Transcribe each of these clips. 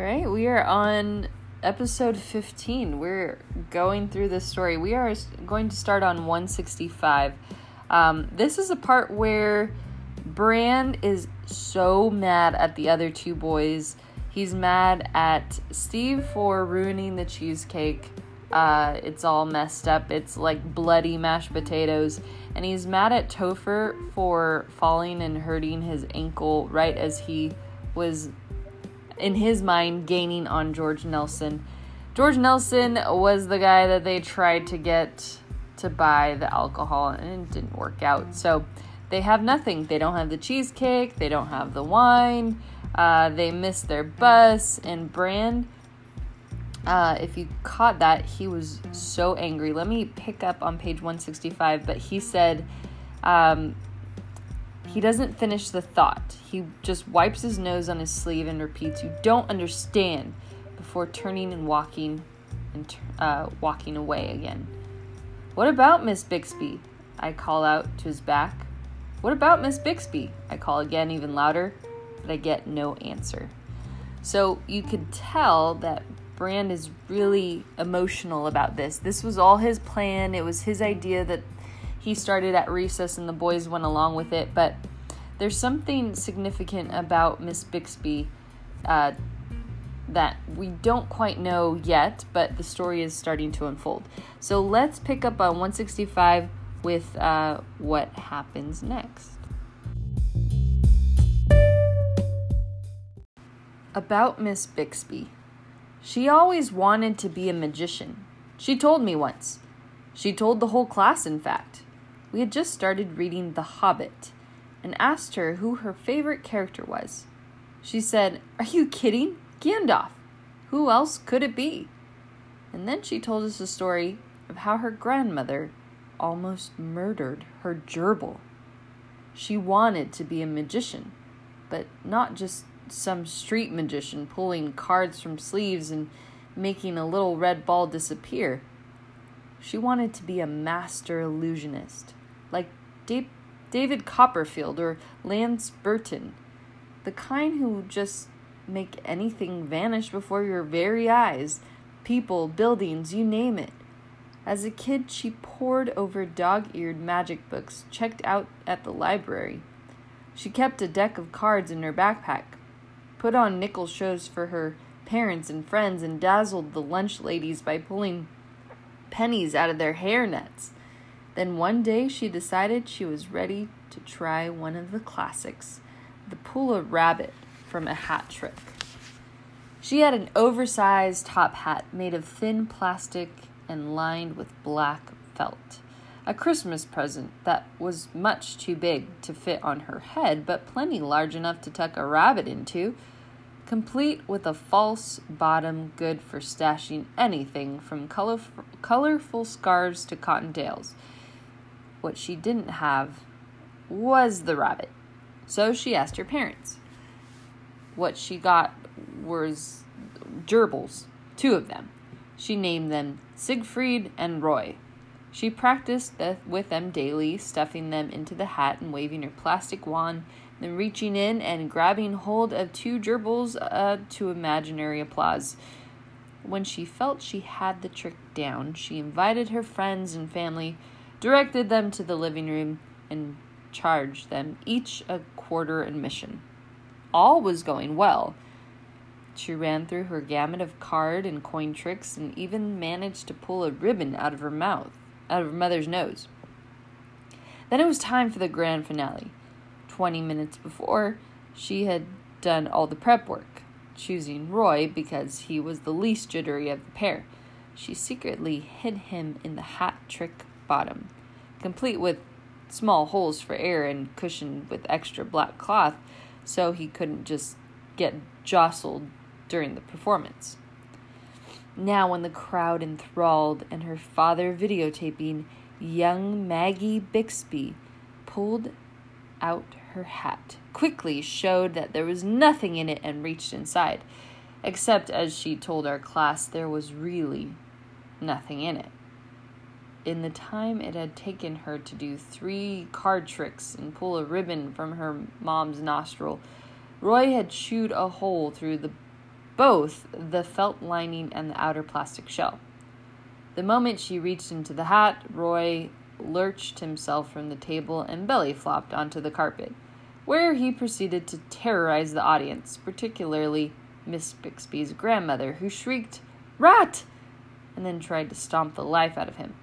All right, we are on episode 15. We're going through this story. We are going to start on 165. Um, this is a part where Brand is so mad at the other two boys. He's mad at Steve for ruining the cheesecake. Uh, it's all messed up. It's like bloody mashed potatoes. And he's mad at Topher for falling and hurting his ankle right as he was in his mind gaining on George Nelson. George Nelson was the guy that they tried to get to buy the alcohol and it didn't work out. So they have nothing. They don't have the cheesecake, they don't have the wine, uh, they missed their bus. And Brand, uh, if you caught that, he was so angry. Let me pick up on page 165, but he said, um, he doesn't finish the thought. He just wipes his nose on his sleeve and repeats, "You don't understand," before turning and walking and uh, walking away again. What about Miss Bixby? I call out to his back. What about Miss Bixby? I call again, even louder, but I get no answer. So you could tell that Brand is really emotional about this. This was all his plan. It was his idea that he started at recess and the boys went along with it. But there's something significant about Miss Bixby uh, that we don't quite know yet, but the story is starting to unfold. So let's pick up on 165 with uh, what happens next. About Miss Bixby. She always wanted to be a magician. She told me once. She told the whole class, in fact. We had just started reading The Hobbit and asked her who her favorite character was. She said, Are you kidding? Gandalf. Who else could it be? And then she told us the story of how her grandmother almost murdered her gerbil. She wanted to be a magician, but not just some street magician pulling cards from sleeves and making a little red ball disappear. She wanted to be a master illusionist, like da- David Copperfield or Lance Burton, the kind who just make anything vanish before your very eyes people, buildings, you name it. As a kid, she pored over dog eared magic books checked out at the library. She kept a deck of cards in her backpack, put on nickel shows for her parents and friends, and dazzled the lunch ladies by pulling pennies out of their hair nets. Then one day she decided she was ready to try one of the classics the pull a rabbit from a hat trick. She had an oversized top hat made of thin plastic and lined with black felt. A Christmas present that was much too big to fit on her head, but plenty large enough to tuck a rabbit into, complete with a false bottom good for stashing anything from colorful, colorful scarves to cottontails. What she didn't have was the rabbit, so she asked her parents. What she got was gerbils, two of them. She named them Siegfried and Roy. She practiced with them daily, stuffing them into the hat and waving her plastic wand, then reaching in and grabbing hold of two gerbils uh, to imaginary applause. When she felt she had the trick down, she invited her friends and family, directed them to the living room, and charged them each a quarter admission. All was going well. She ran through her gamut of card and coin tricks and even managed to pull a ribbon out of her mouth, out of her mother's nose. Then it was time for the grand finale. Twenty minutes before, she had done all the prep work, choosing Roy because he was the least jittery of the pair. She secretly hid him in the hat trick bottom, complete with small holes for air and cushioned with extra black cloth so he couldn't just get jostled during the performance. Now, when the crowd enthralled and her father videotaping, young Maggie Bixby pulled out her hat, quickly showed that there was nothing in it, and reached inside. Except, as she told our class, there was really nothing in it. In the time it had taken her to do three card tricks and pull a ribbon from her mom's nostril, Roy had chewed a hole through the both the felt lining and the outer plastic shell. The moment she reached into the hat, Roy lurched himself from the table and belly flopped onto the carpet, where he proceeded to terrorize the audience, particularly Miss Bixby's grandmother, who shrieked, Rat! and then tried to stomp the life out of him.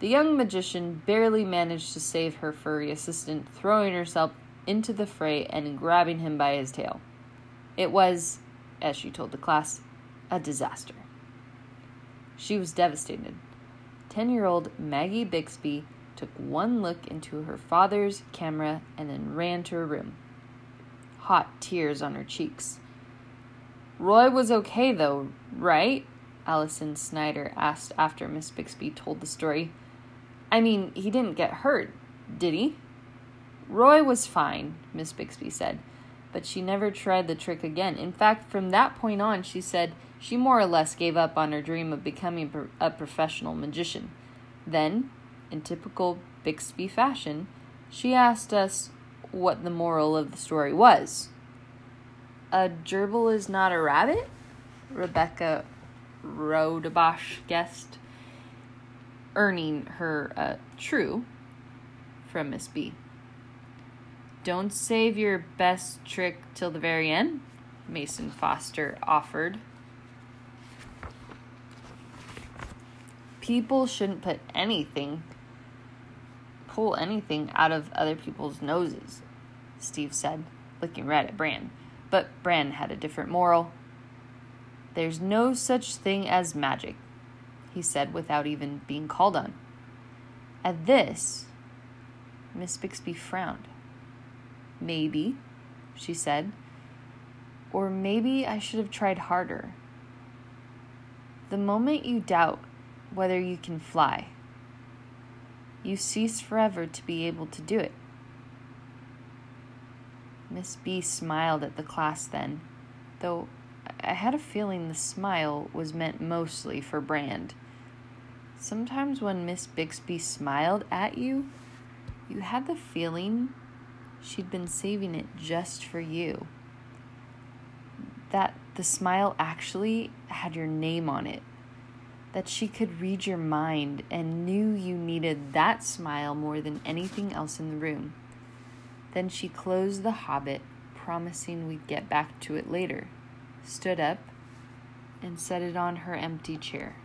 The young magician barely managed to save her furry assistant, throwing herself into the fray and grabbing him by his tail. It was, as she told the class, a disaster. She was devastated. Ten year old Maggie Bixby took one look into her father's camera and then ran to her room. Hot tears on her cheeks. Roy was okay, though, right? Allison Snyder asked after Miss Bixby told the story. I mean, he didn't get hurt, did he? Roy was fine, Miss Bixby said, but she never tried the trick again. In fact, from that point on, she said she more or less gave up on her dream of becoming a professional magician. Then, in typical Bixby fashion, she asked us what the moral of the story was. A gerbil is not a rabbit? Rebecca Rodebash guessed, earning her a true from Miss B. Don't save your best trick till the very end, Mason Foster offered. People shouldn't put anything, pull anything out of other people's noses, Steve said, looking right at Brand. But Brand had a different moral. There's no such thing as magic, he said without even being called on. At this, Miss Bixby frowned. Maybe, she said. Or maybe I should have tried harder. The moment you doubt whether you can fly, you cease forever to be able to do it. Miss B smiled at the class then, though I had a feeling the smile was meant mostly for Brand. Sometimes when Miss Bixby smiled at you, you had the feeling she'd been saving it just for you. That the smile actually had your name on it. That she could read your mind and knew you needed that smile more than anything else in the room. Then she closed the hobbit, promising we'd get back to it later, stood up, and set it on her empty chair.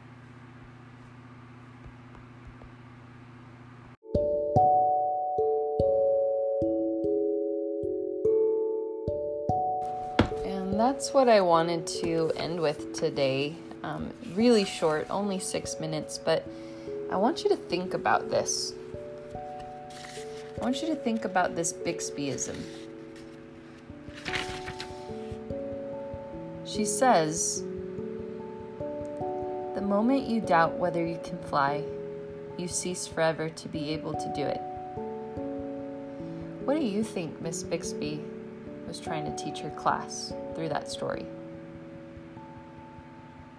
And that's what I wanted to end with today. Um, really short, only six minutes, but I want you to think about this. I want you to think about this Bixbyism. She says, The moment you doubt whether you can fly, you cease forever to be able to do it. What do you think Miss Bixby was trying to teach her class through that story?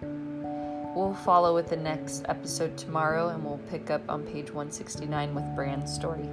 We'll follow with the next episode tomorrow and we'll pick up on page 169 with Brand's story.